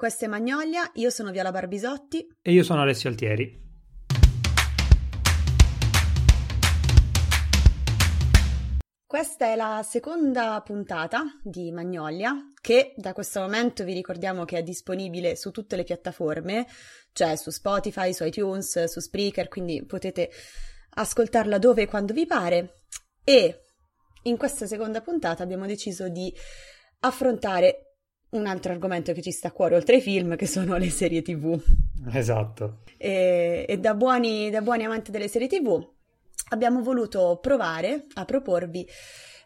Questa è Magnolia, io sono Viola Barbisotti. E io sono Alessio Altieri. Questa è la seconda puntata di Magnolia, che da questo momento vi ricordiamo che è disponibile su tutte le piattaforme, cioè su Spotify, su iTunes, su Spreaker, quindi potete ascoltarla dove e quando vi pare. E in questa seconda puntata abbiamo deciso di affrontare un altro argomento che ci sta a cuore oltre ai film, che sono le serie TV. Esatto. E, e da, buoni, da, buoni, amanti delle serie TV abbiamo voluto provare a proporvi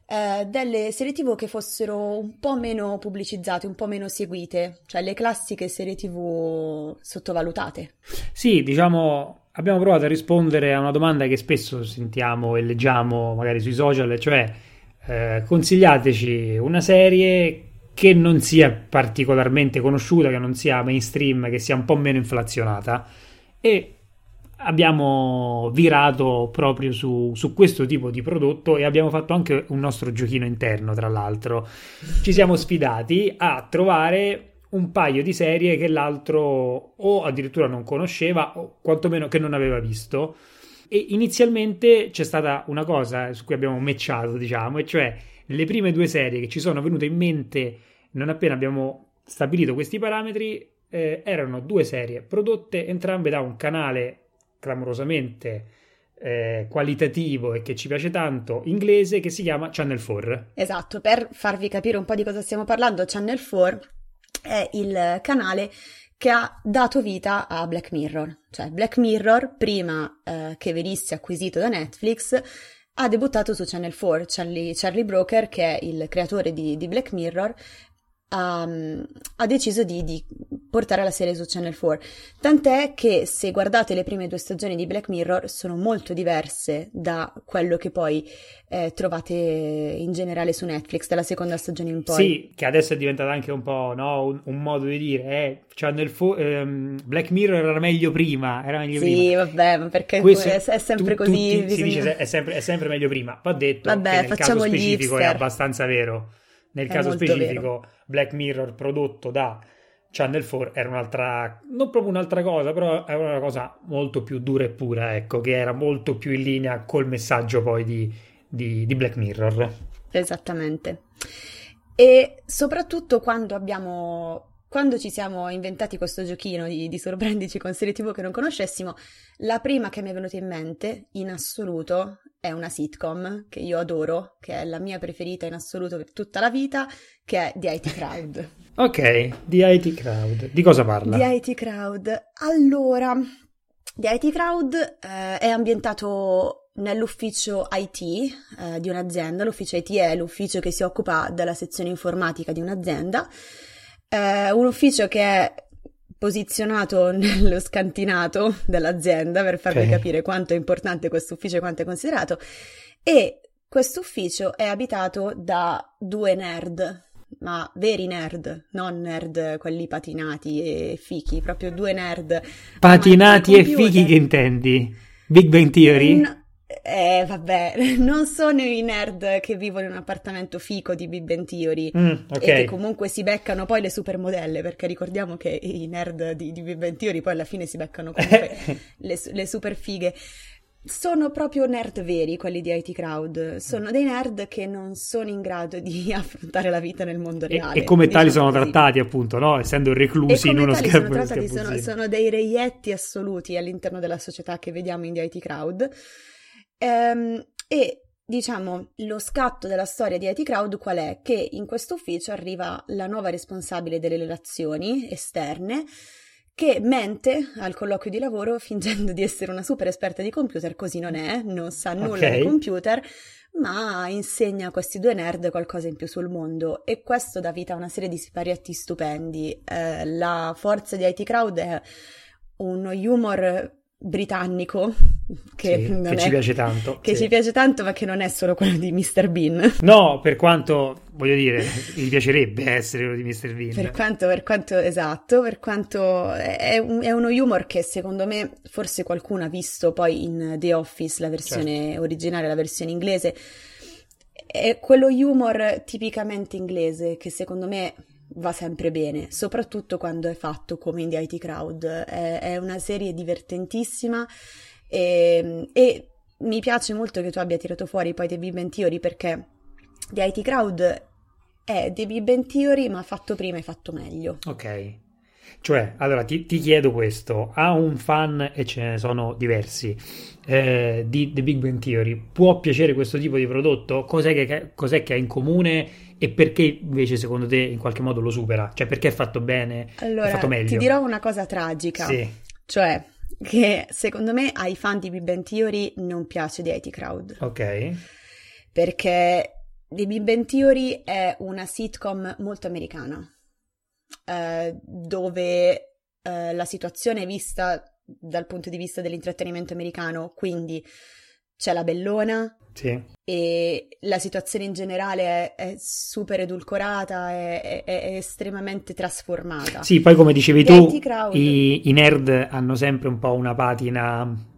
eh, delle serie TV che fossero un po' meno pubblicizzate, un po' meno seguite, cioè le classiche serie TV sottovalutate. Sì, diciamo, abbiamo provato a rispondere a una domanda che spesso sentiamo e leggiamo magari sui social, cioè eh, consigliateci una serie che non sia particolarmente conosciuta, che non sia mainstream, che sia un po' meno inflazionata. E abbiamo virato proprio su, su, questo tipo di prodotto e abbiamo fatto anche un nostro giochino interno, tra l'altro. Ci siamo sfidati a trovare un paio di serie che l'altro o addirittura non conosceva o quantomeno che non aveva visto. E inizialmente c'è stata una cosa su cui abbiamo matchato, diciamo, e cioè le prime due serie che ci sono venute in mente non appena abbiamo stabilito questi parametri eh, erano due serie prodotte entrambe da un canale clamorosamente eh, qualitativo e che ci piace tanto inglese che si chiama Channel 4. Esatto, per farvi capire un po' di cosa stiamo parlando, Channel 4 è il canale che ha dato vita a Black Mirror. Cioè Black Mirror, prima eh, che venisse acquisito da Netflix, ha debuttato su Channel 4. Charlie, Charlie Broker, che è il creatore di, di Black Mirror, ha, ha deciso di, di, portare la serie su Channel 4. Tant'è che se guardate le prime due stagioni di Black Mirror sono molto diverse da quello che poi eh, trovate in generale su Netflix, dalla seconda stagione in poi. Sì, che adesso è diventata anche un po' no, un, un, modo di dire, eh, Channel 4, ehm, Black Mirror era meglio prima, era meglio sì, prima. vabbè, ma perché Questo, è, è, sempre tu, così. Bisogna... Si dice è sempre, è sempre, meglio prima, va detto vabbè, che nel caso specifico è abbastanza vero. Nel è caso specifico, vero. Black Mirror prodotto da Channel 4 era un'altra, non proprio un'altra cosa, però era una cosa molto più dura e pura, ecco, che era molto più in linea col messaggio poi di, di, di Black Mirror. Esattamente. E soprattutto quando abbiamo quando ci siamo inventati questo giochino di, di sorprendici con serie TV che non conoscessimo, la prima che mi è venuta in mente, in assoluto, è una sitcom che io adoro, che è la mia preferita in assoluto per tutta la vita, che è The IT Crowd. ok, The IT Crowd. Di cosa parla? The IT Crowd. Allora, The IT Crowd eh, è ambientato nell'ufficio IT eh, di un'azienda. L'ufficio IT è l'ufficio che si occupa della sezione informatica di un'azienda. Eh, un ufficio che è posizionato nello scantinato dell'azienda per farvi okay. capire quanto è importante questo ufficio e quanto è considerato. E questo ufficio è abitato da due nerd, ma veri nerd, non nerd quelli patinati e fichi, proprio due nerd. Patinati e fichi che intendi? Big Bang Theory? No, eh, vabbè, non sono i nerd che vivono in un appartamento fico di Big Bang Theory mm, okay. e che comunque si beccano poi le supermodelle, perché ricordiamo che i nerd di, di Big Bang Theory poi alla fine si beccano comunque le, le super fighe. Sono proprio nerd veri quelli di IT Crowd, sono dei nerd che non sono in grado di affrontare la vita nel mondo reale. E, e come tali diciamo sono così. trattati appunto, no? essendo reclusi in uno schermo. Sono, sono, sono dei reietti assoluti all'interno della società che vediamo in The IT Crowd Ehm, e diciamo lo scatto della storia di IT Crowd qual è? Che in questo ufficio arriva la nuova responsabile delle relazioni esterne che mente al colloquio di lavoro fingendo di essere una super esperta di computer, così non è, non sa nulla okay. di computer, ma insegna a questi due nerd qualcosa in più sul mondo e questo dà vita a una serie di siparietti stupendi. Eh, la forza di IT Crowd è uno humor britannico che, sì, che ci piace tanto che sì. ci piace tanto ma che non è solo quello di Mr. Bean no per quanto voglio dire gli piacerebbe essere quello di Mr. Bean per quanto, per quanto esatto per quanto è, un, è, uno humor che secondo me forse qualcuno ha visto poi in The Office la versione certo. originale la versione inglese è quello humor tipicamente inglese che secondo me va sempre bene, soprattutto quando è fatto come in The IT Crowd. È, è una serie divertentissima e, e, mi piace molto che tu abbia tirato fuori poi The Big Bang Theory perché The IT Crowd è The Big Bang Theory ma fatto prima e fatto meglio. Ok. Cioè, allora ti, ti, chiedo questo: a un fan, e ce ne sono diversi, eh, di The Big Bang Theory, può piacere questo tipo di prodotto? Cos'è che, cos'è che ha in comune e perché invece secondo te in qualche modo lo supera? Cioè, perché è fatto bene? Allora, è fatto meglio? ti dirò una cosa tragica. Sì. Cioè, che secondo me ai fan di Big Bang Theory non piace The IT Crowd. Ok. Perché The Big Bang Theory è una sitcom molto americana eh, dove eh, la situazione è vista dal punto di vista dell'intrattenimento americano, quindi c'è la bellona sì. e la situazione in generale è, è super edulcorata, è, è, è, estremamente trasformata. Sì, poi come dicevi tu, i, i nerd hanno sempre un po' una patina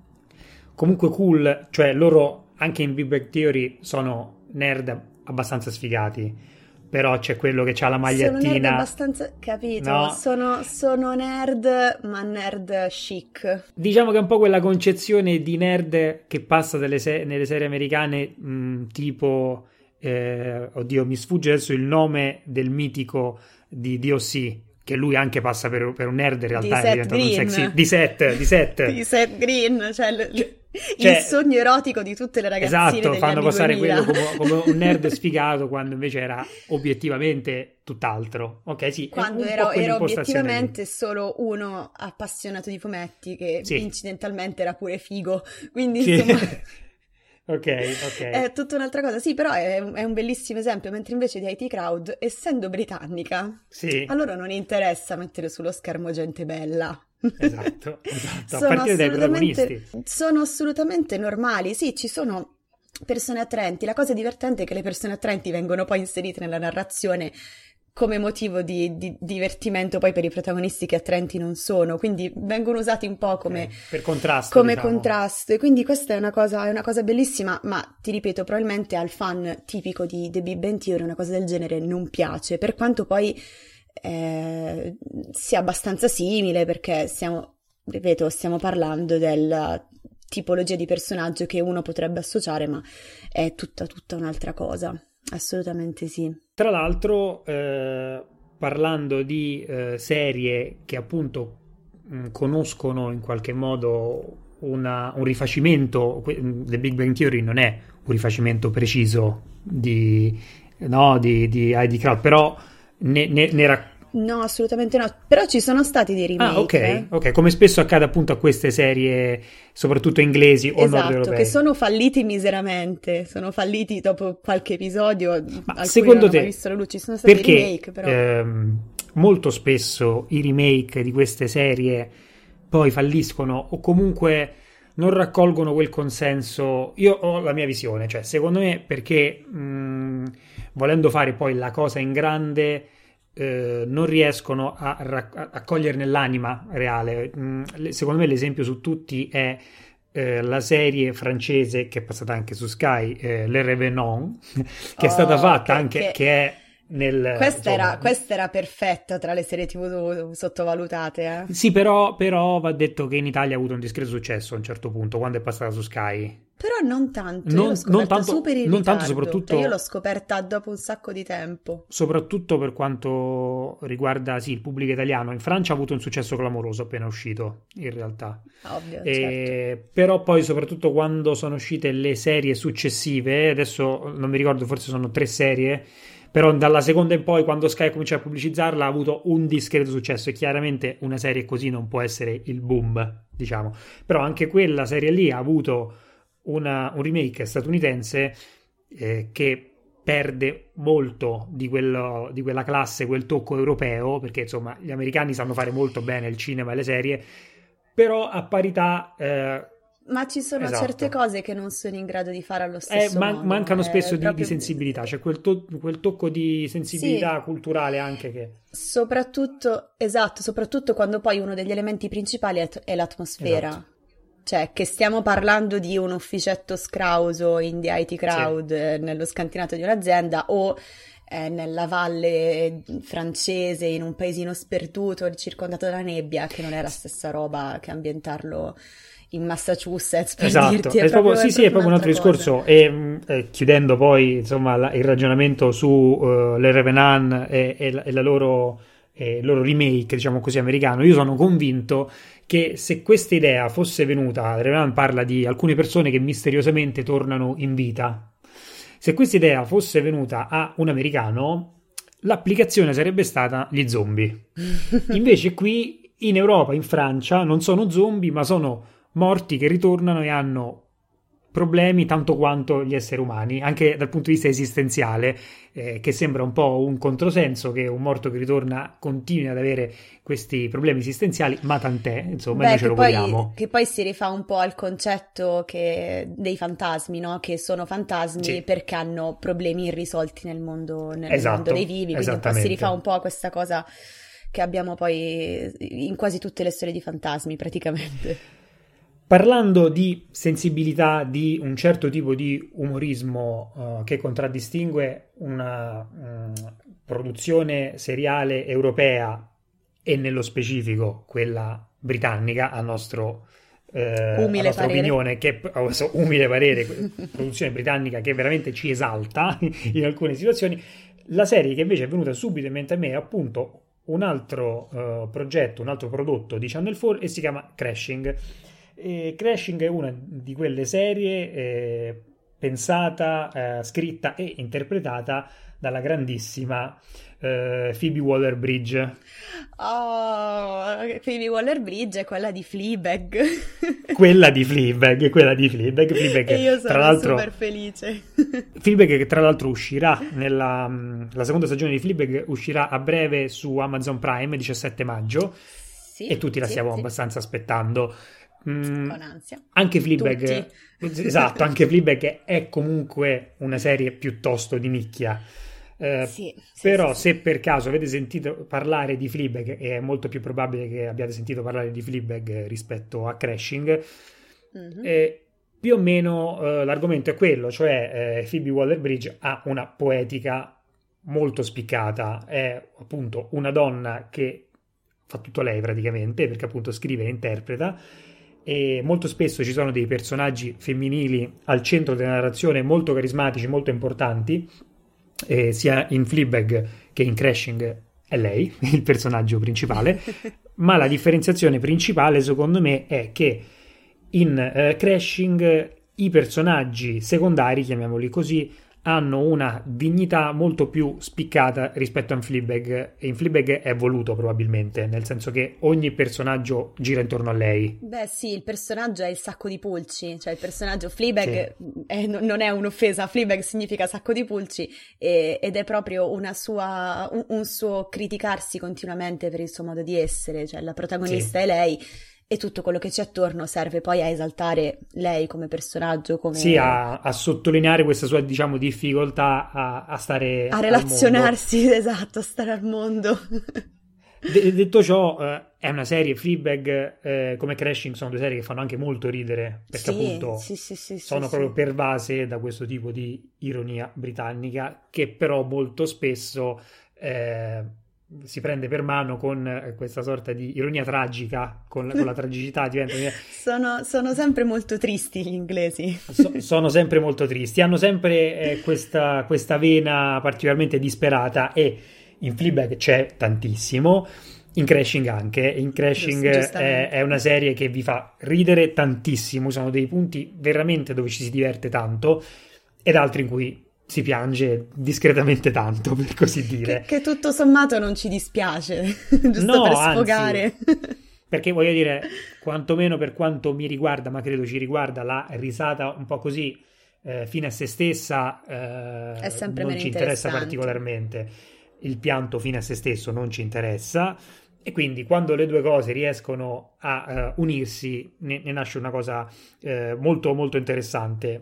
comunque cool, cioè loro anche in Big Bang Theory sono nerd abbastanza sfigati però c'è quello che ha la magliettina. Sono nerd abbastanza, capito? No. Sono, sono, nerd, ma nerd chic. Diciamo che è un po' quella concezione di nerd che passa se- nelle serie americane, mh, mm, tipo, eh, oddio, mi sfugge adesso il nome del mitico di DOC, che lui anche passa per, per un nerd in realtà è diventato Green. un sexy di set di set di set green cioè, l- cioè, il sogno erotico di tutte le ragazzine esatto fanno passare 2000. quello come, come, un nerd sfigato quando invece era obiettivamente tutt'altro ok sì quando era, era obiettivamente solo uno appassionato di fumetti che sì. incidentalmente era pure figo quindi sì. insomma Ok, ok. È tutta un'altra cosa, sì, però è, è, un bellissimo esempio, mentre invece di IT Crowd, essendo britannica, sì. a loro non interessa mettere sullo schermo gente bella. Esatto, esatto. a partire dai protagonisti. Sono assolutamente normali, sì, ci sono persone attraenti. La cosa divertente è che le persone attraenti vengono poi inserite nella narrazione come motivo di, di, divertimento poi per i protagonisti che attraenti non sono, quindi vengono usati un po' come, eh, per contrasto. Come diciamo. contrasto. E quindi questa è una, cosa, è una, cosa, bellissima, ma ti ripeto, probabilmente al fan tipico di The Big Bang Theory una cosa del genere non piace, per quanto poi eh, sia abbastanza simile, perché stiamo, ripeto, stiamo parlando della tipologia di personaggio che uno potrebbe associare, ma è tutta, tutta un'altra cosa. Assolutamente sì. Tra l'altro, eh, parlando di eh, serie che appunto mh, mm, conoscono in qualche modo una, un rifacimento, mm, The Big Bang Theory non è un rifacimento preciso di, no, di, di ID Crowd, però ne, ne, ne, rac- No, assolutamente no. Però ci sono stati dei remake. Ah, ok, eh? ok. Come spesso accade appunto a queste serie, soprattutto inglesi o esatto, nord europee. che sono falliti miseramente. Sono falliti dopo qualche episodio. Ma secondo te, visto la luce. Ci sono stati perché, remake, però. Ehm, molto spesso i remake di queste serie poi falliscono o comunque non raccolgono quel consenso. Io ho la mia visione, cioè secondo me perché mh, volendo fare poi la cosa in grande eh, non riescono a, rac- a, coglierne l'anima reale. Mm, secondo me l'esempio su tutti è eh, la serie francese che è passata anche su Sky, eh, Le Revenant, che oh, è stata fatta che, anche, che... che è nel, questa, insomma, era, questa, era, perfetta tra le serie tv sottovalutate. Eh? Sì, però, però, va detto che in Italia ha avuto un discreto successo a un certo punto quando è passata su Sky. Però non tanto, non, non tanto, super in non tanto soprattutto, cioè io l'ho scoperta dopo un sacco di tempo. Soprattutto per quanto riguarda sì, il pubblico italiano. In Francia ha avuto un successo clamoroso appena uscito, in realtà. Ovvio, e, certo. Però poi soprattutto quando sono uscite le serie successive, adesso non mi ricordo, forse sono tre serie però dalla seconda in poi quando Sky comincia a pubblicizzarla ha avuto un discreto successo e chiaramente una serie così non può essere il boom diciamo però anche quella serie lì ha avuto una, un remake statunitense eh, che perde molto di, quello, di quella classe, quel tocco europeo, perché insomma gli americani sanno fare molto bene il cinema e le serie, però a parità eh, ma ci sono esatto. certe cose che non sono in grado di fare allo stesso eh, man- modo. Mancano spesso di, proprio... di, sensibilità, c'è cioè quel, to- quel, tocco di sensibilità sì. culturale anche che... Soprattutto, esatto, soprattutto quando poi uno degli elementi principali è, t- è l'atmosfera. Esatto. Cioè, che stiamo parlando di un ufficetto scrauso in The IT Crowd sì. Eh, nello scantinato di un'azienda o eh, nella valle francese, in un paesino sperduto, circondato da nebbia, che non è la stessa roba che ambientarlo in Massachusetts per esatto, dirti, è, è proprio, sì, sì, è proprio un altro cosa. discorso e eh, chiudendo poi insomma la, il ragionamento su uh, le Revenant e, e, la, e la loro, eh, loro remake diciamo così americano io sono convinto che se questa idea fosse venuta Revenant parla di alcune persone che misteriosamente tornano in vita. Se questa idea fosse venuta a un americano l'applicazione sarebbe stata gli zombie. Invece qui in Europa, in Francia, non sono zombie, ma sono morti che ritornano e hanno problemi tanto quanto gli esseri umani, anche dal punto di vista esistenziale, eh, che sembra un po' un controsenso che un morto che ritorna continui ad avere questi problemi esistenziali, ma tant'è, insomma, Beh, noi ce lo poi, vogliamo. Che poi si rifà un po' al concetto che, dei fantasmi, no? che sono fantasmi sì. perché hanno problemi irrisolti nel mondo, nel esatto, mondo dei vivi, quindi un po' si rifà un po' a questa cosa che abbiamo poi in quasi tutte le storie di fantasmi praticamente. Parlando di sensibilità, di un certo tipo di umorismo uh, che contraddistingue una um, produzione seriale europea e nello specifico quella britannica, a nostro eh, umile nostra parere. opinione, che oh, so, umile parere, produzione britannica che veramente ci esalta in alcune situazioni. La serie che invece è venuta subito in mente a me è appunto un altro uh, progetto, un altro prodotto di Channel 4 e si chiama Crashing e Crashing è una di quelle serie eh, pensata, eh, scritta e interpretata dalla grandissima eh, Phoebe Waller-Bridge. Oh, Phoebe Waller-Bridge è quella di Fleabag. quella di Fleabag, quella di Fleabag. Fleabag e io sono tra l'altro, super felice. Fleabag che tra l'altro uscirà nella la seconda stagione di Fleabag uscirà a breve su Amazon Prime 17 maggio. Sì, e tutti la stiamo sì. abbastanza aspettando. Mm, con ansia. Anche Fleabag, esatto, anche Fleabag è comunque una serie piuttosto di nicchia. Eh, sì, sì, però sì, se per caso avete sentito parlare di Fleabag, e è molto più probabile che abbiate sentito parlare di Fleabag rispetto a Crashing, mm-hmm. eh, più o meno eh, l'argomento è quello, cioè eh, Phoebe Waller-Bridge ha una poetica molto spiccata, è appunto una donna che fa tutto lei praticamente, perché appunto scrive e interpreta, e molto spesso ci sono dei personaggi femminili al centro della narrazione molto carismatici, molto importanti, eh, sia in Fleabag che in Crashing è lei, il personaggio principale, ma la differenziazione principale secondo me è che in eh, Crashing i personaggi secondari, chiamiamoli così, hanno una dignità molto più spiccata rispetto a Fleabag e in Fleabag è voluto probabilmente, nel senso che ogni personaggio gira intorno a lei. Beh sì, il personaggio è il sacco di pulci, cioè il personaggio Fleabag sì. è, non è un'offesa, Fleabag significa sacco di pulci e, ed è proprio sua, un, un, suo criticarsi continuamente per il suo modo di essere, cioè la protagonista sì. è lei e tutto quello che c'è attorno serve poi a esaltare lei come personaggio. Come... Sì, a, a sottolineare questa sua, diciamo, difficoltà a, a stare a relazionarsi, esatto, a stare al mondo. De- detto ciò, eh, è una serie, Fleabag eh, come Crashing sono due serie che fanno anche molto ridere, perché sì, appunto sì, sì, sono proprio pervase da questo tipo di ironia britannica, che però molto spesso... Eh, si prende per mano con eh, questa sorta di ironia tragica, con, con la tragicità diventa... sono, sono, sempre molto tristi gli inglesi. So, sono sempre molto tristi, hanno sempre eh, questa, questa, vena particolarmente disperata e in Fleabag c'è tantissimo, in Crashing anche, in Crashing è, è una serie che vi fa ridere tantissimo, sono dei punti veramente dove ci si diverte tanto ed altri in cui si piange discretamente tanto, per così dire. Che, che tutto sommato non ci dispiace, giusto no, per sfogare. Anzi, perché voglio dire, quantomeno per quanto mi riguarda, ma credo ci riguarda, la risata un po' così eh, fine a se stessa eh, non ci interessa particolarmente. Il pianto fine a se stesso non ci interessa. E quindi quando le due cose riescono a uh, unirsi, ne, ne, nasce una cosa uh, molto molto interessante.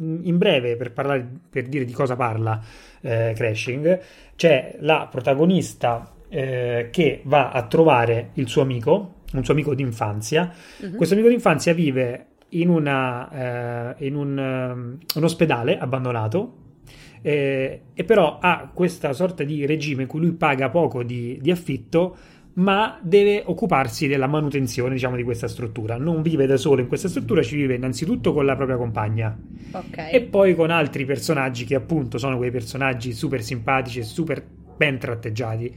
In breve, per, parlare, per dire di cosa parla eh, Crashing, c'è la protagonista eh, che va a trovare il suo amico, un suo amico d'infanzia. Uh-huh. Questo amico d'infanzia vive in, una, eh, in un, um, un, ospedale abbandonato eh, e però ha questa sorta di regime in cui lui paga poco di, di affitto ma deve occuparsi della manutenzione, diciamo, di questa struttura. Non vive da solo in questa struttura, ci vive innanzitutto con la propria compagna Ok. e poi con altri personaggi che appunto sono quei personaggi super simpatici e super ben tratteggiati.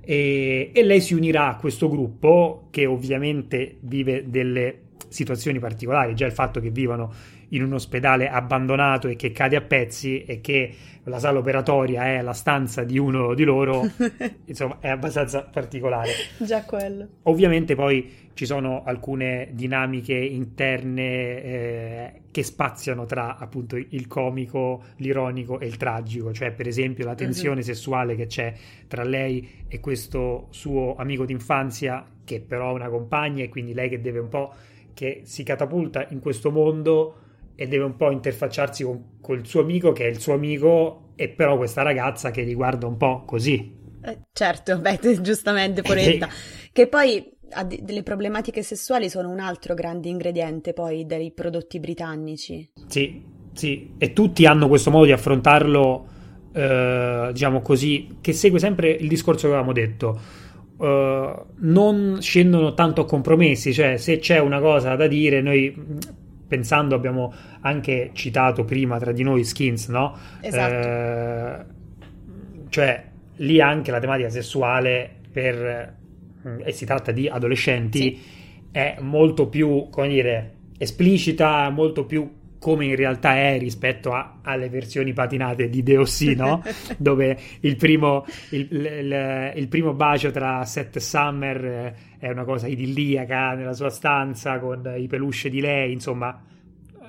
E, e lei si unirà a questo gruppo che ovviamente vive delle situazioni particolari, già il fatto che vivano in un ospedale abbandonato e che cade a pezzi e che la sala operatoria è la stanza di uno di loro, insomma, è abbastanza particolare. Già quello. Ovviamente poi ci sono alcune dinamiche interne eh, che spaziano tra appunto il comico, l'ironico e il tragico, cioè per esempio la tensione Mhm. sessuale che c'è tra lei e questo suo amico d'infanzia che però ha una compagna e quindi lei che deve un po' che si catapulta in questo mondo e deve un po' interfacciarsi con col suo amico che è il suo amico e però questa ragazza che li guarda un po' così. Eh, certo, beh, te- giustamente, poretta. Che poi ha de- delle problematiche sessuali sono un altro grande ingrediente poi dei prodotti britannici. Sì, sì, e tutti hanno questo modo di affrontarlo, eh, diciamo così, che segue sempre il discorso che avevamo detto. Eh, non scendono tanto a compromessi, cioè se c'è una cosa da dire, noi pensando abbiamo anche citato prima tra di noi Skins, no? Esatto. Eh, cioè lì anche la tematica sessuale per, mh, e si tratta di adolescenti Sì. è molto più, come dire, esplicita, molto più come in realtà è rispetto a- alle versioni patinate di DOC, no? Dove il primo, il, il- il primo bacio tra Seth e Summer eh, è una cosa idilliaca nella sua stanza con i peluche di lei, insomma,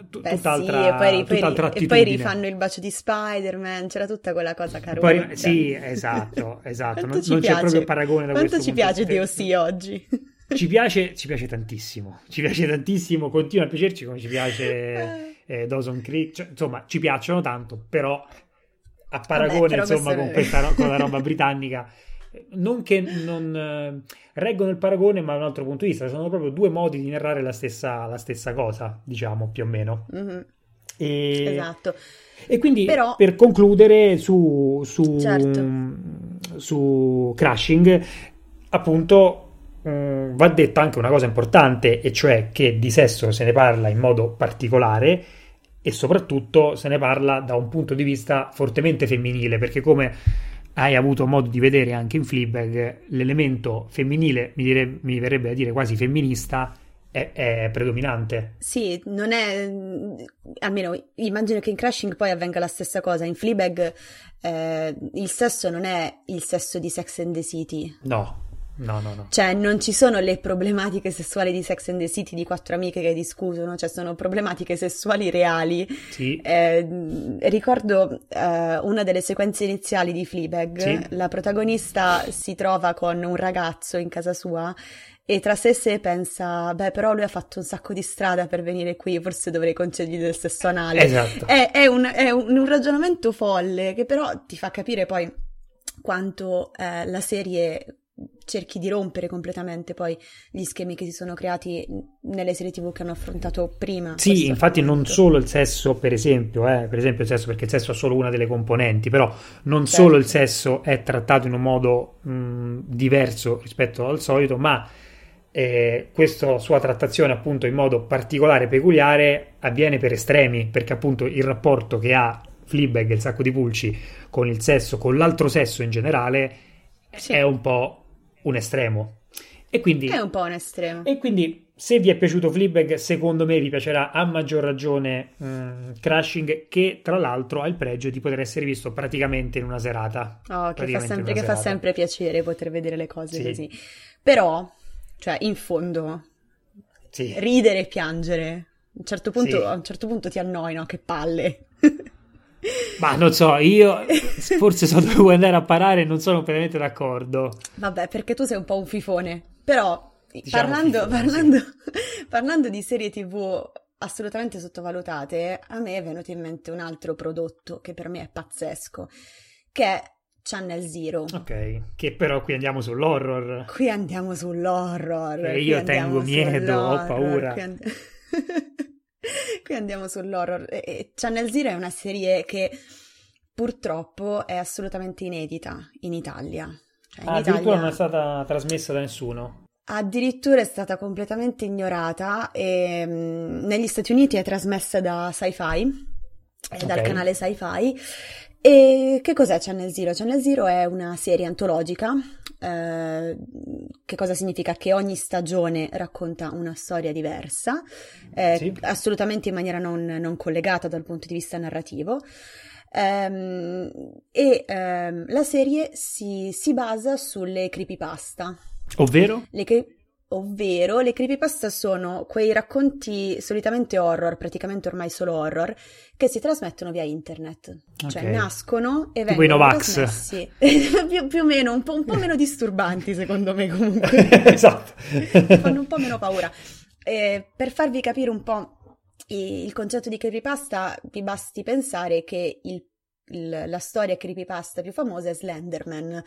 tu- Beh, sì, tutt'altra, e poi, ri- poi tutt'altra e poi rifanno il bacio di Spider-Man, c'era tutta quella cosa cioè. sì, esatto, esatto. Non, non c'è proprio paragone da Quanto ci piace. DOC oggi? Ci piace, ci piace tantissimo, ci piace tantissimo, continua a piacerci come ci piace eh, Dawson Creek, cioè, insomma ci piacciono tanto, però a paragone però insomma con, questa, con la roba britannica, non che non eh, reggono il paragone, ma da un altro punto di vista, sono proprio due modi di narrare la stessa, la stessa cosa, diciamo più o meno. Mhm, E, Esatto. e quindi Però- per concludere su, su, Certo. su Crashing, appunto, mh, va detta anche una cosa importante, e cioè che di sesso se ne parla in modo particolare e soprattutto se ne parla da un punto di vista fortemente femminile, perché come hai avuto modo di vedere anche in Fleabag, l'elemento femminile, mi, dire- mi verrebbe da dire quasi femminista, è, è predominante. Sì, non è... almeno immagino che in Crashing poi avvenga la stessa cosa. In Fleabag eh, il sesso non è il sesso di Sex and the City. No, no, no, no. Cioè, non ci sono le problematiche sessuali di Sex and the City di quattro amiche che discutono, cioè sono problematiche sessuali reali. Sì. Eh, ricordo eh, una delle sequenze iniziali di Fleabag, Sì. la protagonista si trova con un ragazzo in casa sua e tra sé e sé pensa, beh però lui ha fatto un sacco di strada per venire qui, forse dovrei concedergli del sesso anale. Esatto. È, è un, è un- un ragionamento folle che però ti fa capire poi quanto eh, la serie cerchi di rompere completamente poi gli schemi che si sono creati nelle serie TV che hanno affrontato prima. Sì, infatti non solo il sesso, per esempio, eh, per esempio il sesso, perché il sesso è solo una delle componenti, però non Certo. solo il sesso è trattato in un modo mh, diverso rispetto al solito, ma eh, questa sua trattazione appunto in modo particolare, peculiare, avviene per estremi, perché appunto il rapporto che ha Fleabag e il sacco di pulci con il sesso, con l'altro sesso in generale, Sì. è un po' un estremo. E quindi È un po' un estremo. e quindi, se vi è piaciuto Fleabag, secondo me vi piacerà a maggior ragione mm, Crashing, che tra l'altro ha il pregio di poter essere visto praticamente in una serata. Oh, che fa sempre, che fa serata. sempre piacere poter vedere le cose Sì. così. Però, cioè, in fondo, Sì. ridere e piangere. A un certo punto, Sì. a un certo punto ti annoi, no? Che palle. Ma non so, io forse so dove vuoi andare a parare e non sono completamente d'accordo. Vabbè, perché tu sei un po' un fifone. Però, Diciamo parlando, fifone, parlando, parlando di serie TV assolutamente sottovalutate, a me è venuto in mente un altro prodotto che per me è pazzesco, che è Channel Zero. Ok, che però qui andiamo sull'horror. Qui andiamo sull'horror. E io tengo miedo, ho paura. And- qui andiamo sull'horror. E- Channel Zero è una serie che purtroppo è assolutamente inedita in Italia. Cioè, in ah, Italia... addirittura non è stata trasmessa da nessuno. Addirittura è stata completamente ignorata e mh, mm, negli Stati Uniti è trasmessa da Sci-Fi, eh, okay. dal canale Sci-Fi. E che cos'è Channel Zero? Channel Zero è una serie antologica. Eh, che cosa significa? Che ogni stagione racconta una storia diversa, eh, sì. assolutamente in maniera non, non collegata dal punto di vista narrativo. Um, e um, la serie si, si, basa sulle creepypasta. Ovvero? Le, ovvero le creepypasta sono quei racconti solitamente horror, praticamente ormai solo horror, che si trasmettono via internet. Cioè, okay. Cioè nascono e tipo vengono trasmessi. più, più, o meno, un po', un po', meno disturbanti secondo me comunque. esatto. Fanno un po' meno paura. E per farvi capire un po' il concetto di creepypasta vi basti pensare che il, il, la storia creepypasta più famosa è Slenderman.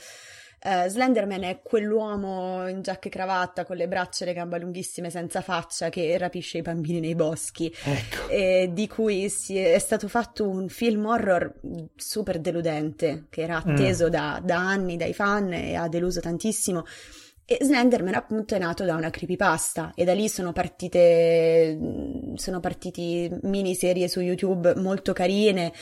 Uh, Slenderman è quell'uomo in giacca e cravatta con le braccia e le gambe lunghissime senza faccia che rapisce i bambini nei boschi ecco. e di cui è, è, stato fatto un film horror super deludente che era mm. atteso mm. da, da anni dai fan e ha deluso tantissimo e Slenderman appunto è nato da una creepypasta e da lì sono partite, sono partiti miniserie su YouTube molto carine,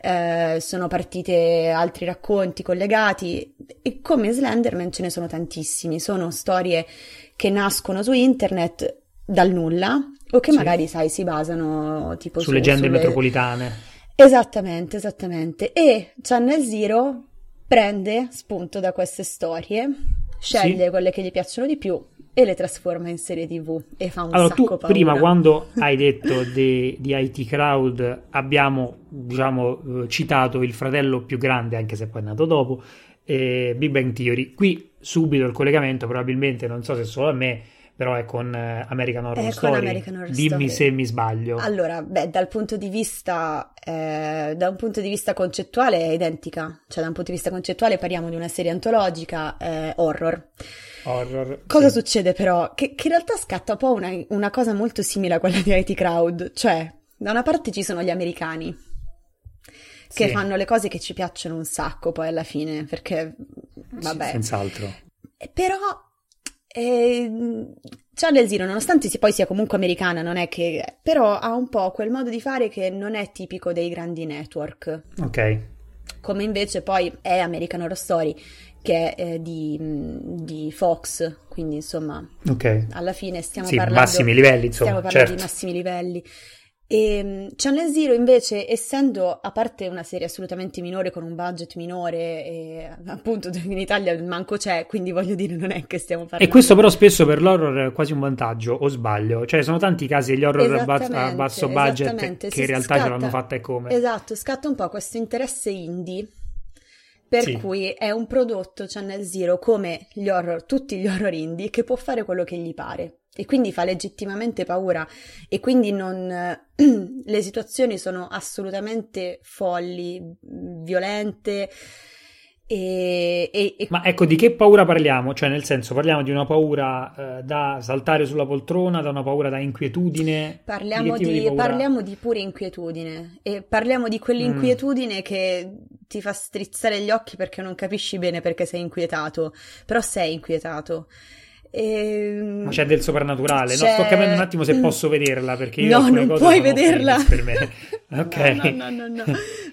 eh, sono partite altri racconti collegati e come Slenderman ce ne sono tantissimi, sono storie che nascono su internet dal nulla o che sì. magari sai si basano tipo su, su leggende sulle... metropolitane. Esattamente, esattamente. E Channel Zero prende spunto da queste storie sceglie sì. quelle che gli piacciono di più e le trasforma in serie tv e fa un allora, tu paura. prima quando hai detto di, di IT Crowd abbiamo diciamo eh, citato il fratello più grande anche se poi è nato dopo eh, Big Bang Theory qui subito il collegamento probabilmente non so se solo a me però è con eh, American Horror, Story. American Horror Dimmi Story. se mi sbaglio. Allora, beh, dal punto di vista, eh, da un punto di vista concettuale è identica, cioè da un punto di vista concettuale parliamo di una serie antologica eh, horror. Horror. Cosa sì. succede però? Che, che, in realtà scatta un po' una, una cosa molto simile a quella di IT Crowd, cioè da una parte ci sono gli americani che sì. fanno le cose che ci piacciono un sacco poi alla fine, perché vabbè. Senz'altro. Però e Channel Zero, nonostante poi sia comunque americana, non è che... però ha un po' quel modo di fare che non è tipico dei grandi network. Ok. Come invece poi è American Horror Story, che è eh, di, di, Fox, quindi insomma... Ok. Alla fine stiamo sì, parlando... massimi livelli, insomma. Stiamo parlando certo. di massimi livelli. E mm, Channel Zero invece, essendo a parte una serie assolutamente minore con un budget minore, e appunto in Italia manco c'è, quindi voglio dire, non è che stiamo parlando. E questo però spesso per l'horror è quasi un vantaggio, o sbaglio? Cioè, sono tanti casi degli horror a, basso budget che in realtà scatta, ce l'hanno fatta e come. Esatto, scatta un po' questo interesse indie. Per sì. cui è un prodotto Channel Zero come gli horror, tutti gli horror indie, che può fare quello che gli pare e quindi fa legittimamente paura e quindi non, le situazioni sono assolutamente folli, violente. E, e, e... Ma ecco, di che paura parliamo? Cioè, nel senso, parliamo di una paura eh, da saltare sulla poltrona, da una paura da inquietudine? Parliamo di, di parliamo di pura inquietudine e parliamo di quell'inquietudine mm. che ti fa strizzare gli occhi perché non capisci bene perché sei inquietato, però sei inquietato. Ehm, Ma c'è del soprannaturale? C'è... No, sto capendo un attimo se mm. posso vederla perché io no, non puoi vederla per me. ok, no, no, no, no,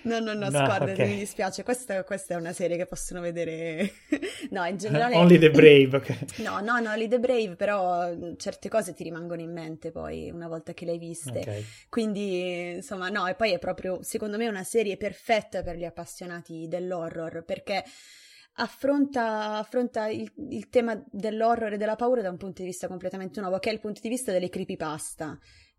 no, no, no, scorda, okay. mi dispiace. Questa, questa, è una serie che possono vedere. no, in generale. Only the Brave, ok. No, no, no, Only the Brave, però certe cose ti rimangono in mente poi una volta che le hai viste. Okay. Quindi, insomma, no, e poi è proprio, secondo me, una serie perfetta per gli appassionati dell'horror perché affronta, affronta il, il, tema dell'horror e della paura da un punto di vista completamente nuovo, che è il punto di vista delle creepypasta,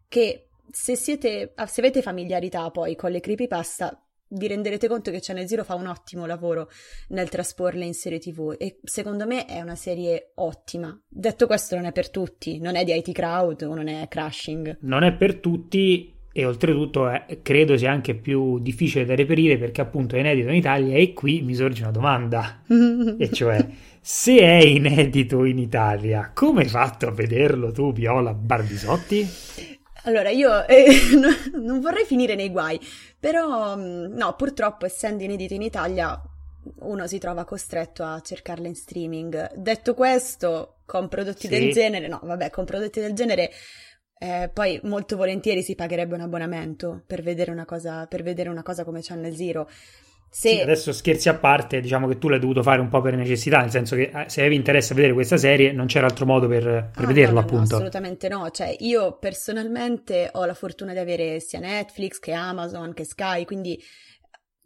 che se, siete, se avete familiarità poi con le creepypasta vi renderete conto che Channel Zero fa un ottimo lavoro nel trasporle in serie tv e secondo me è una serie ottima. Detto questo non è per tutti, non è di IT Crowd o non è Crashing. Non è per tutti e oltretutto è, credo sia anche più difficile da reperire perché appunto è inedito in Italia e qui mi sorge una domanda e cioè se è inedito in Italia come hai fatto a vederlo tu Viola Barbisotti? Allora, io eh, non vorrei finire nei guai, però mm, no, purtroppo essendo inedito in Italia uno si trova costretto a cercarle in streaming. Detto questo, con prodotti sì. del genere, no, vabbè, con prodotti del genere eh, poi molto volentieri si pagherebbe un abbonamento per vedere una cosa, per vedere una cosa come Channel Zero. Se... Sì, adesso scherzi a parte, diciamo che tu l'hai dovuto fare un po' per necessità, nel senso che eh, se avevi interesse a vedere questa serie non c'era altro modo per, per ah, vederlo, no, appunto. No, assolutamente no. Cioè, io personalmente ho la fortuna di avere sia Netflix che Amazon che Sky, quindi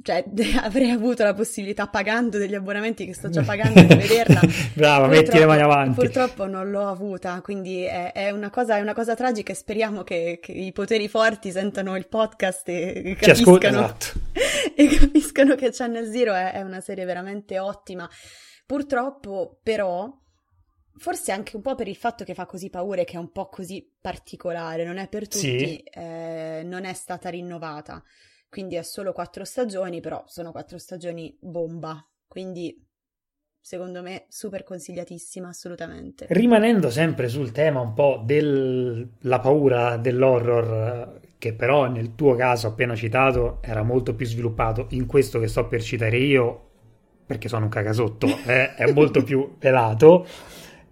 cioè, avrei avuto la possibilità pagando degli abbonamenti che sto già pagando di vederla. Brava, metti le mani avanti. Purtroppo non l'ho avuta, quindi è, è, una, cosa, è una, cosa, tragica e speriamo che, che, i poteri forti sentano il podcast e capiscano, esatto. e capiscano che Channel Zero è, è una serie veramente ottima. Purtroppo, però, forse anche un po' per il fatto che fa così paura e che è un po' così particolare, non è per tutti, sì. eh, non è stata rinnovata quindi è solo quattro stagioni, però sono quattro stagioni bomba, quindi secondo me super consigliatissima assolutamente. Rimanendo sempre sul tema un po' della paura dell'horror, che però nel tuo caso appena citato era molto più sviluppato, in questo che sto per citare io, perché sono un cagasotto, eh, è molto più velato.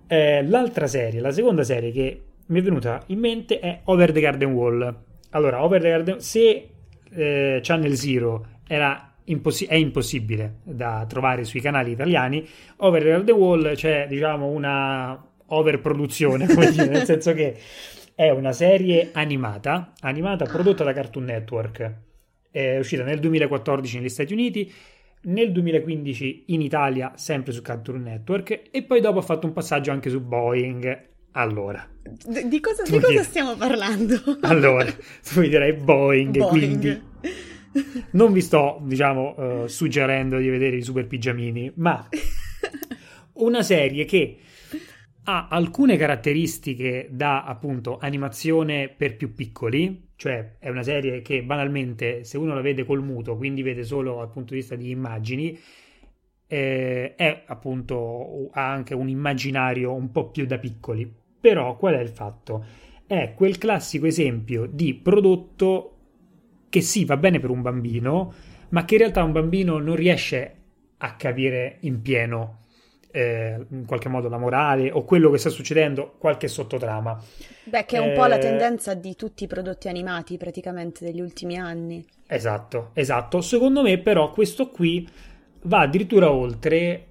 Eh, l'altra serie, la seconda serie che mi è venuta in mente è Over the Garden Wall. Allora, Over the Garden se eh, Channel Zero era Impossi- è impossibile da trovare sui canali italiani. Over the Wall c'è, diciamo, una overproduzione, dire, nel senso che è una serie animata, animata prodotta da Cartoon Network. È uscita nel 2014 negli Stati Uniti, nel 2015 in Italia, sempre su Cartoon Network, e poi dopo ha fatto un passaggio anche su Boeing. Allora, di, di cosa, di cosa stiamo parlando? Allora, tu mi direi Boeing, Boeing. quindi non vi sto, diciamo, uh, suggerendo di vedere i super pigiamini, ma una serie che ha alcune caratteristiche da appunto animazione per più piccoli, cioè è una serie che banalmente se uno la vede col muto, quindi vede solo dal punto di vista di immagini, eh, è appunto ha anche un immaginario un po' più da piccoli però qual è il fatto? È quel classico esempio di prodotto che sì, va bene per un bambino, ma che in realtà un bambino non riesce a capire in pieno eh, in qualche modo la morale o quello che sta succedendo, qualche sottotrama. Beh, che è un eh, po' la eh, tendenza di tutti i prodotti animati praticamente degli ultimi anni. Esatto, esatto. Secondo me però questo qui va addirittura oltre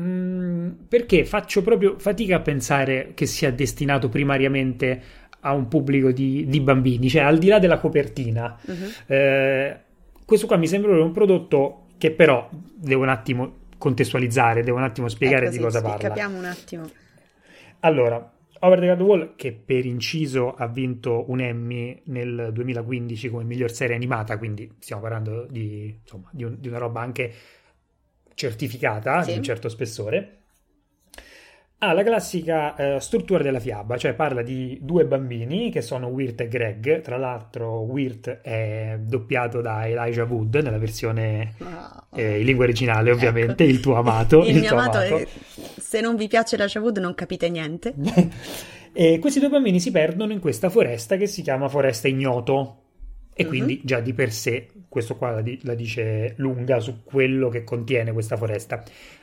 Mm, perché faccio proprio fatica a pensare che sia destinato primariamente a un pubblico di, di bambini, cioè al di là della copertina. Uh-huh. Eh, questo qua mi sembra un prodotto che però devo un attimo contestualizzare, devo un attimo spiegare ecco, di cosa parla. Capiamo un attimo. Allora, Over the God Wall, che per inciso ha vinto un Emmy nel 2015 come miglior serie animata, quindi stiamo parlando di, insomma, di, un, di una roba anche certificata sì. di un certo spessore, ha la classica eh, struttura della fiaba, cioè parla di due bambini che sono Wirt e Greg, tra l'altro Wirt è doppiato da Elijah Wood nella versione oh. eh, in lingua originale ovviamente, ecco. il tuo amato. il, il mio amato, amato. Eh, se non vi piace Elijah Wood non capite niente. e questi due bambini si perdono in questa foresta che si chiama Foresta Ignoto, e uh-huh. quindi già di per sé questo qua la, di- la, dice lunga su quello che contiene questa foresta.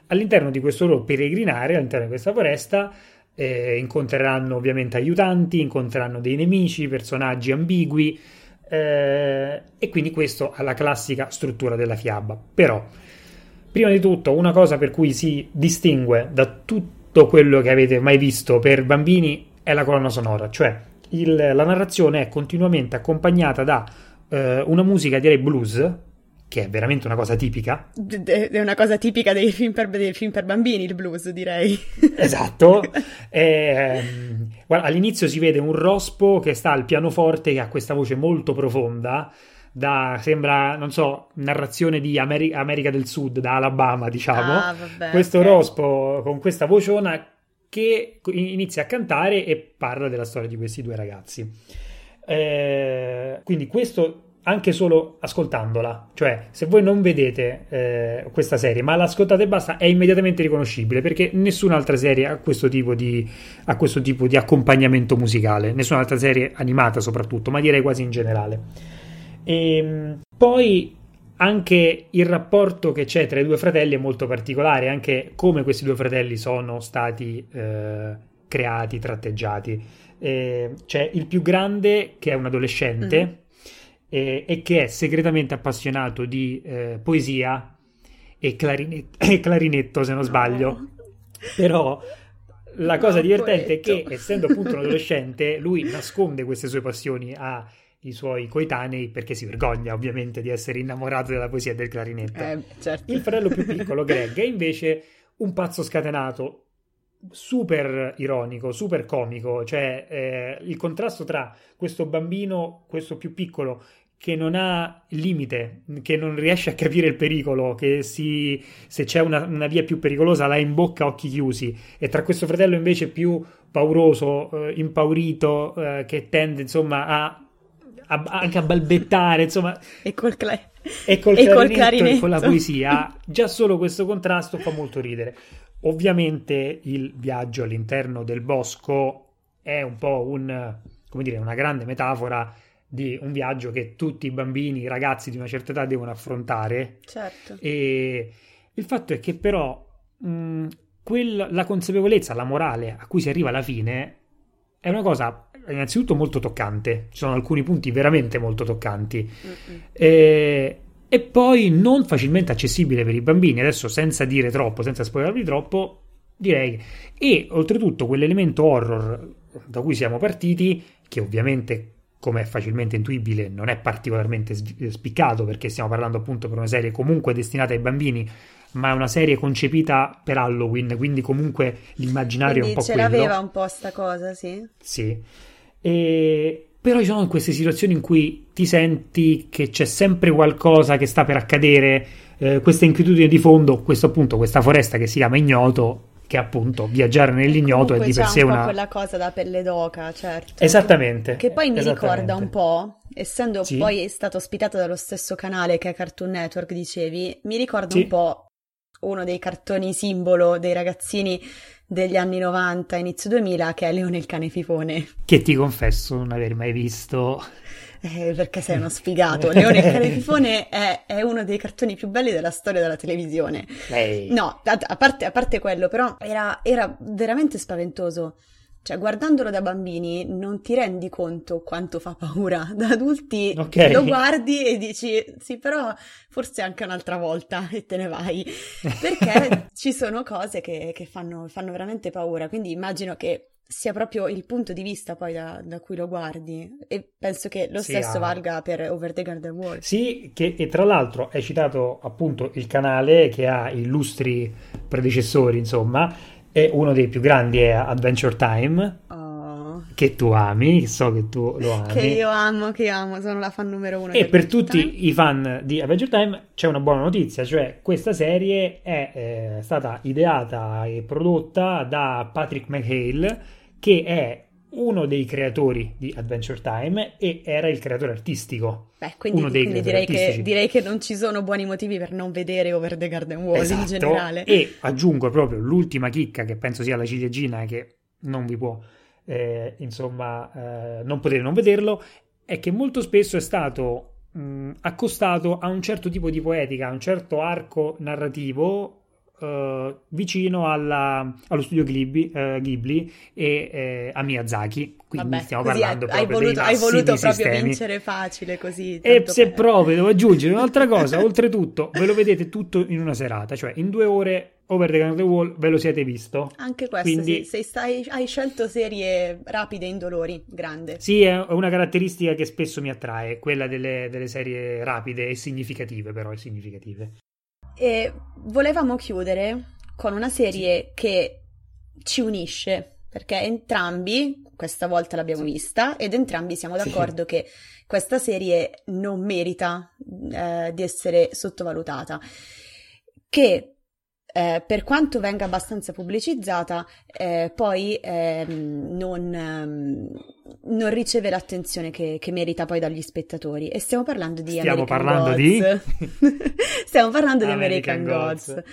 All'interno di questo loro peregrinare, all'interno di questa foresta, eh, incontreranno ovviamente aiutanti, incontreranno dei nemici, personaggi ambigui, eh, e quindi questo ha la classica struttura della fiaba. Però, prima di tutto, una cosa per cui si distingue da tutto quello che avete mai visto per bambini è la colonna sonora, cioè il, la narrazione è continuamente accompagnata da eh, una musica, direi blues, che è veramente una cosa tipica. È una cosa tipica dei film per, dei film per bambini, il blues, direi. Esatto. e, guarda, all'inizio si vede un rospo che sta al pianoforte, che ha questa voce molto profonda. Da, sembra, non so, narrazione di Ameri- America del Sud, da Alabama, diciamo. Ah, vabbè, Questo okay. rospo con questa vociona che inizia a cantare e parla della storia di questi due ragazzi. Eh, quindi questo anche solo ascoltandola. Cioè, se voi non vedete eh, questa serie, ma l'ascoltate e basta, è immediatamente riconoscibile perché nessun'altra serie ha questo tipo di, ha questo tipo di accompagnamento musicale, nessun'altra serie animata soprattutto, ma direi quasi in generale. E ehm, poi anche il rapporto che c'è tra i due fratelli è molto particolare, anche come questi due fratelli sono stati eh, creati, tratteggiati. Eh, c'è il più grande che è un adolescente. Mm e, e che è segretamente appassionato di eh, poesia e, clarinet- e, clarinetto, se non sbaglio. No. Però la cosa no, divertente è che, essendo appunto un adolescente, lui nasconde queste sue passioni ai suoi coetanei perché si vergogna ovviamente di essere innamorato della poesia e del clarinetto. Eh, certo. Il fratello più piccolo, Greg, è invece un pazzo scatenato, super ironico, super comico, cioè eh, il contrasto tra questo bambino, questo più piccolo, che non ha limite, che non riesce a capire il pericolo, che si, se c'è una, una, via più pericolosa la imbocca a occhi chiusi, e tra questo fratello invece più pauroso, eh, impaurito, eh, che tende insomma a, a, anche a balbettare, insomma, e col, cla- e col, e col clarinetto e con la poesia, già solo questo contrasto fa molto ridere. Ovviamente il viaggio all'interno del bosco è un po' un, come dire, una grande metafora di un viaggio che tutti i bambini, i ragazzi di una certa età devono affrontare. Certo. E il fatto è che però mh, quel, la consapevolezza, la morale a cui si arriva alla fine è una cosa innanzitutto molto toccante. Ci sono alcuni punti veramente molto toccanti. E, e, poi non facilmente accessibile per i bambini. Adesso senza dire troppo, senza spoilervi troppo, direi. E oltretutto quell'elemento horror da cui siamo partiti, che ovviamente come è facilmente intuibile, non è particolarmente spiccato perché stiamo parlando appunto per una serie comunque destinata ai bambini, ma è una serie concepita per Halloween, quindi comunque l'immaginario quindi è un po' ce quello. l'aveva un po' sta cosa, sì. Sì. E... Però ci sono queste situazioni in cui ti senti che c'è sempre qualcosa che sta per accadere, eh, questa inquietudine di fondo, questo appunto, questa foresta che si chiama Ignoto, che appunto viaggiare nell'ignoto è di per sé un una... quella cosa da pelle d'oca, certo. Esattamente. Che poi mi ricorda un po', essendo sì. poi stato ospitato dallo stesso canale che è Cartoon Network, dicevi, mi ricorda sì. un po' uno dei cartoni simbolo dei ragazzini degli anni 90, inizio 2000, che è Leone il cane fifone. Che ti confesso non aver mai visto eh, perché sei uno sfigato. Leone il cane fifone è, è, uno dei cartoni più belli della storia della televisione. Ehi. No, a, a, parte, a, parte, quello, però era, era veramente spaventoso. Cioè, guardandolo da bambini non ti rendi conto quanto fa paura. Da adulti okay. lo guardi e dici, sì, però forse anche un'altra volta e te ne vai. Perché ci sono cose che, che fanno, fanno veramente paura. Quindi immagino che sia proprio il punto di vista poi da, da, cui lo guardi e penso che lo sì, stesso ah. valga per Over the Garden Wall. Sì, che, e tra l'altro hai citato appunto il canale che ha illustri predecessori, insomma, e uno dei più grandi è Adventure Time. Oh. Che tu ami, so che tu lo ami. Che io amo, che amo, sono la fan numero uno. E per tutti Time. i fan di Adventure Time c'è una buona notizia, cioè questa serie è eh, stata ideata e prodotta da Patrick McHale che è uno dei creatori di Adventure Time e era il creatore artistico. Beh, quindi, uno dei quindi direi, che, direi, che, non ci sono buoni motivi per non vedere Over the Garden Wall esatto. in generale. E aggiungo proprio l'ultima chicca che penso sia la ciliegina che non vi può, eh, insomma, eh, non potete non vederlo, è che molto spesso è stato mh, accostato a un certo tipo di poetica, a un certo arco narrativo uh, vicino alla, allo studio Ghibli, uh, Ghibli e uh, a Miyazaki. Quindi Vabbè, stiamo parlando hai, proprio hai voluto, hai voluto proprio sistemi. vincere facile così. E se per... proprio devo aggiungere un'altra cosa, oltretutto ve lo vedete tutto in una serata, cioè in due ore Over the Gun the Wall ve lo siete visto. Anche questo, Quindi, sì. Se stai, hai scelto serie rapide e indolori, grande. Sì, è una caratteristica che spesso mi attrae, quella delle, delle serie rapide e significative, però, e significative. E volevamo chiudere con una serie che ci unisce, perché entrambi, questa volta l'abbiamo sì. vista, ed entrambi siamo d'accordo sì. che questa serie non merita eh, di essere sottovalutata. Che eh, per quanto venga abbastanza pubblicizzata, eh, poi ehm, non, ehm, non riceve l'attenzione che, che, merita poi dagli spettatori. E stiamo parlando di stiamo American parlando Gods. Di... stiamo parlando di American, American Gods. Gods.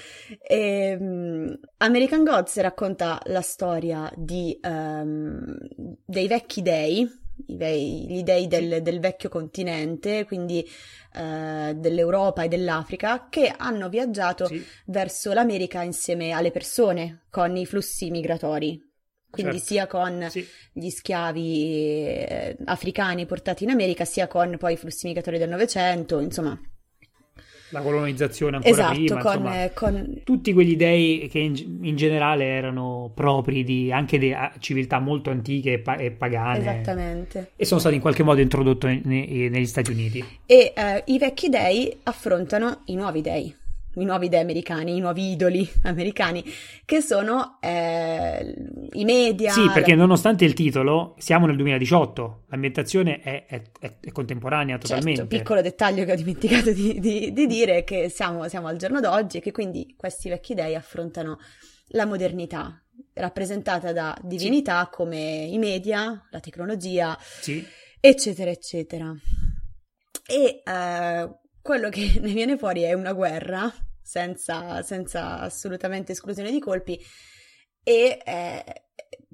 E, um, American Gods racconta la storia di, um, dei vecchi dei, gli dei del, del vecchio continente, quindi uh, dell'Europa e dell'Africa, che hanno viaggiato sì. verso l'America insieme alle persone con i flussi migratori quindi certo. sia con sì. gli schiavi eh, africani portati in America, sia con poi i flussi migratori del Novecento, insomma. La colonizzazione ancora esatto, prima, con, insomma, eh, con... tutti quegli dei che in, in, generale erano propri di anche di civiltà molto antiche e, pa- e, pagane. Esattamente. E sono stati in qualche modo introdotti ne, negli Stati Uniti. E eh, i vecchi dei affrontano i nuovi dei i nuovi dei americani, i nuovi idoli americani, che sono eh, i media. Sì, perché la... nonostante il titolo, siamo nel 2018, l'ambientazione è, è, è, è contemporanea certo, totalmente. Certo, piccolo dettaglio che ho dimenticato di, di, di dire, che siamo, siamo, al giorno d'oggi e che quindi questi vecchi dei affrontano la modernità, rappresentata da divinità sì. come i media, la tecnologia, sì. eccetera, eccetera. E eh, quello che ne viene fuori è una guerra senza, senza assolutamente esclusione di colpi e eh,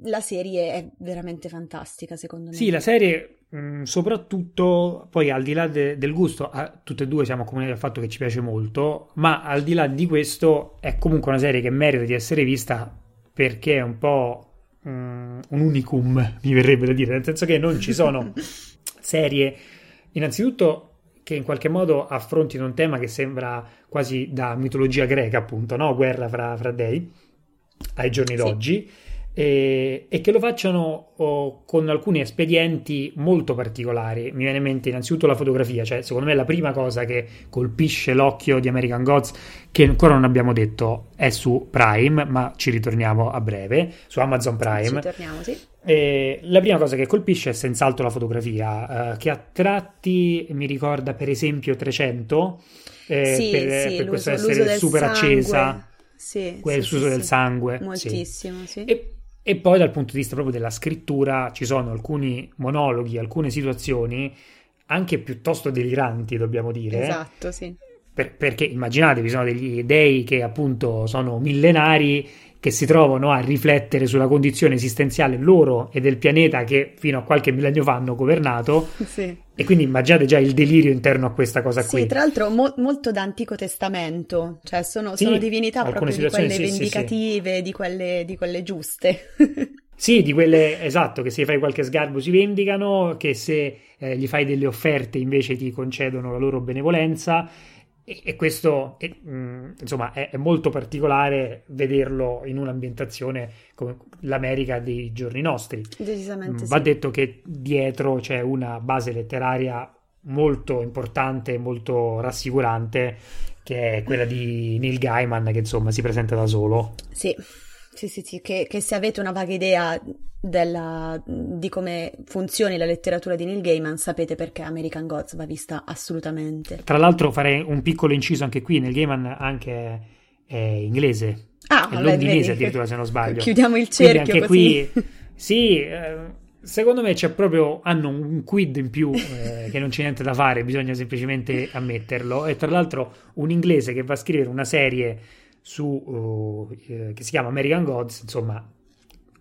la serie è veramente fantastica secondo me. Sì, la serie mm, soprattutto poi al di là de- del gusto, a, tutte e due siamo comuni del fatto che ci piace molto, ma al di là di questo è comunque una serie che merita di essere vista perché è un po' mm, un unicum, mi verrebbe da dire, nel senso che non ci sono serie innanzitutto che in qualche modo affrontino un tema che sembra quasi da mitologia greca, appunto, no? Guerra fra, fra dei ai giorni sì. d'oggi. E, e, che lo facciano oh, con alcuni espedienti molto particolari. Mi viene in mente innanzitutto la fotografia, cioè secondo me la prima cosa che colpisce l'occhio di American Gods, che ancora non abbiamo detto, è su Prime, ma ci ritorniamo a breve, su Amazon Prime. Sì. E la prima cosa che colpisce è senz'altro la fotografia, eh, che a tratti mi ricorda per esempio 300, eh, sì, per, sì, per questo l'uso, essere super sangue. accesa, sì, quel sì, uso sì, del sangue. Moltissimo, sì. E, e poi dal punto di vista proprio della scrittura ci sono alcuni monologhi, alcune situazioni anche piuttosto deliranti, dobbiamo dire. Esatto, sì. Per, perché immaginatevi, sono degli dei che appunto sono millenari che si trovano a riflettere sulla condizione esistenziale loro e del pianeta che fino a qualche millennio fa hanno governato. Sì. E quindi immaginate già il delirio interno a questa cosa sì, qui. Sì, tra l'altro mo- molto d'Antico Testamento, cioè sono, sì, sono divinità proprio di quelle vendicative, Di, quelle, di quelle giuste. Sì, di quelle, esatto, che se fai qualche sgarbo si vendicano, che se eh, gli fai delle offerte invece ti concedono la loro benevolenza e, e questo è, mh, mm, insomma è, è, molto particolare vederlo in un'ambientazione come l'America dei giorni nostri. Decisamente. Mm, va sì. detto che dietro c'è una base letteraria molto importante e molto rassicurante che è quella di Neil Gaiman che insomma si presenta da solo. Sì, sì, sì, sì, che, che se avete una vaga idea della, di come funzioni la letteratura di Neil Gaiman, sapete perché American Gods va vista assolutamente. Tra l'altro farei un piccolo inciso anche qui, Neil Gaiman anche è inglese, ah, è londinese addirittura se non sbaglio. Chiudiamo il cerchio anche così. qui, sì, eh, secondo me c'è proprio, hanno un quid in più eh, che non c'è niente da fare, bisogna semplicemente ammetterlo. E tra l'altro un inglese che va a scrivere una serie su, uh, eh, che si chiama American Gods, insomma,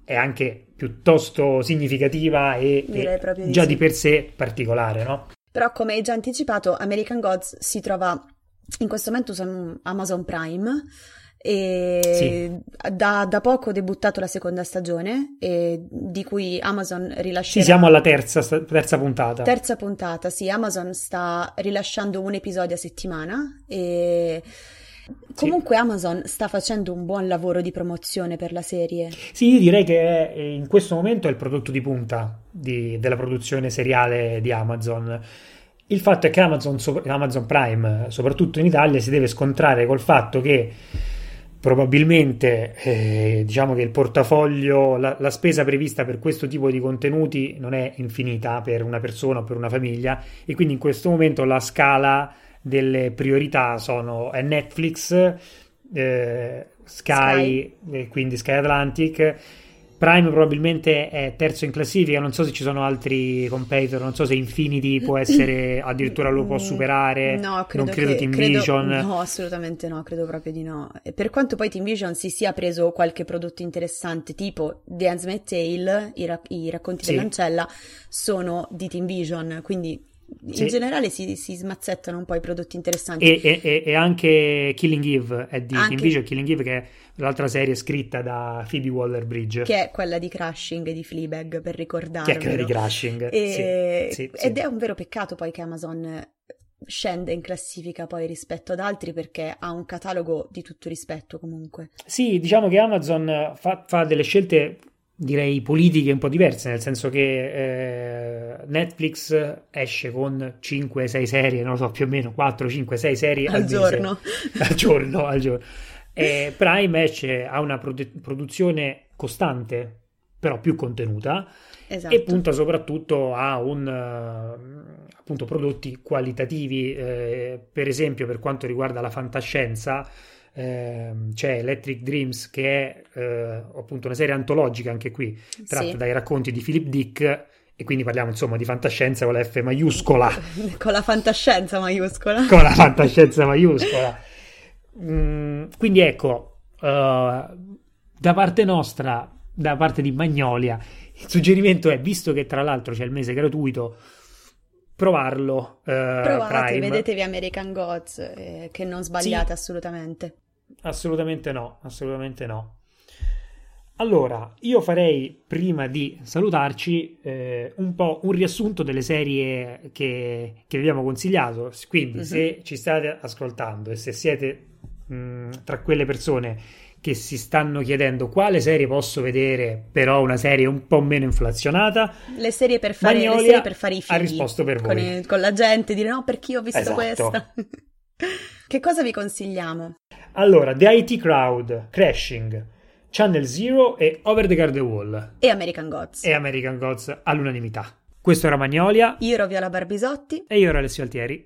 è anche piuttosto significativa e, e di già sì. di per sé particolare, no? Però, come hai già anticipato, American Gods si trova in questo momento su Amazon Prime e sì. da, da, poco ha debuttato la seconda stagione di cui Amazon rilascerà... Sì, siamo alla terza, terza puntata. Terza puntata, sì, Amazon sta rilasciando un episodio a settimana e Comunque sì. Amazon sta facendo un buon lavoro di promozione per la serie. Sì, direi che in questo momento è il prodotto di punta di, della produzione seriale di Amazon. Il fatto è che Amazon, Amazon Prime, soprattutto in Italia, si deve scontrare col fatto che probabilmente eh, diciamo che il portafoglio, la, la, spesa prevista per questo tipo di contenuti non è infinita per una persona o per una famiglia e quindi in questo momento la scala delle priorità sono Netflix, eh, Sky, Sky. quindi Sky Atlantic, Prime probabilmente è terzo in classifica, non so se ci sono altri competitor, non so se Infinity può essere addirittura lo può superare. No, credo non credo che, Team credo- Vision. No, assolutamente no, credo proprio di no. E per quanto poi Team Vision si sia preso qualche prodotto interessante, tipo The Handmaid's Tale, i, ra- i racconti Sì. dell'ancella, sono di Team Vision, quindi in Sì. generale si, si smazzettano un po' i prodotti interessanti. E, e- e- anche Killing Eve è di Anche- Team Vision, Killing Eve che è l'altra serie scritta da Phoebe Waller-Bridge, Che è quella di Crashing di Fleabag, per ricordarvelo. che è quella di Crashing. E- sì, sì. Ed è un vero peccato poi che Amazon scende in classifica poi rispetto ad altri perché ha un catalogo di tutto rispetto comunque. Sì, diciamo che Amazon fa, fa delle scelte, direi, politiche un po' diverse, nel senso che eh, Netflix esce con 5-6 serie, non lo so, più o meno 4, 5, 6 serie al, Al giorno. al giorno, al giorno. E Prime esce, ha una produ- produzione costante, però più contenuta, Esatto. e punta soprattutto a un, eh, appunto, prodotti qualitativi, eh, per esempio per quanto riguarda la fantascienza. Ehm, c'è Electric Dreams che è eh, appunto una serie antologica anche qui tratta Sì. dai racconti di Philip Dick e quindi parliamo insomma di fantascienza con la F maiuscola Con la fantascienza maiuscola. con la fantascienza maiuscola. Mm, quindi ecco, eh, da parte nostra, da parte di Magnolia, il suggerimento è, visto che tra l'altro c'è il mese gratuito, provarlo. eh, Provate, Prime. vedetevi American Gods, eh, che non sbagliate assolutamente. Assolutamente no, assolutamente no. Allora, io farei prima di salutarci eh, un po' un riassunto delle serie che, che vi abbiamo consigliato. Quindi, Mhm. se ci state ascoltando e se siete mh, tra quelle persone che si stanno chiedendo quale serie posso vedere, però una serie un po' meno inflazionata, Le serie per fare, serie per fare i figli. ha risposto per con, voi. i- con la gente, dire no, perché io ho visto Esatto. questa. che cosa vi consigliamo? Allora, The IT Crowd, Crashing, Channel Zero e Over the Garden Wall. E American Gods. e American Gods all'unanimità. Questo era Magnolia Io ero Viola Barbisotti. e io ero Alessio Altieri.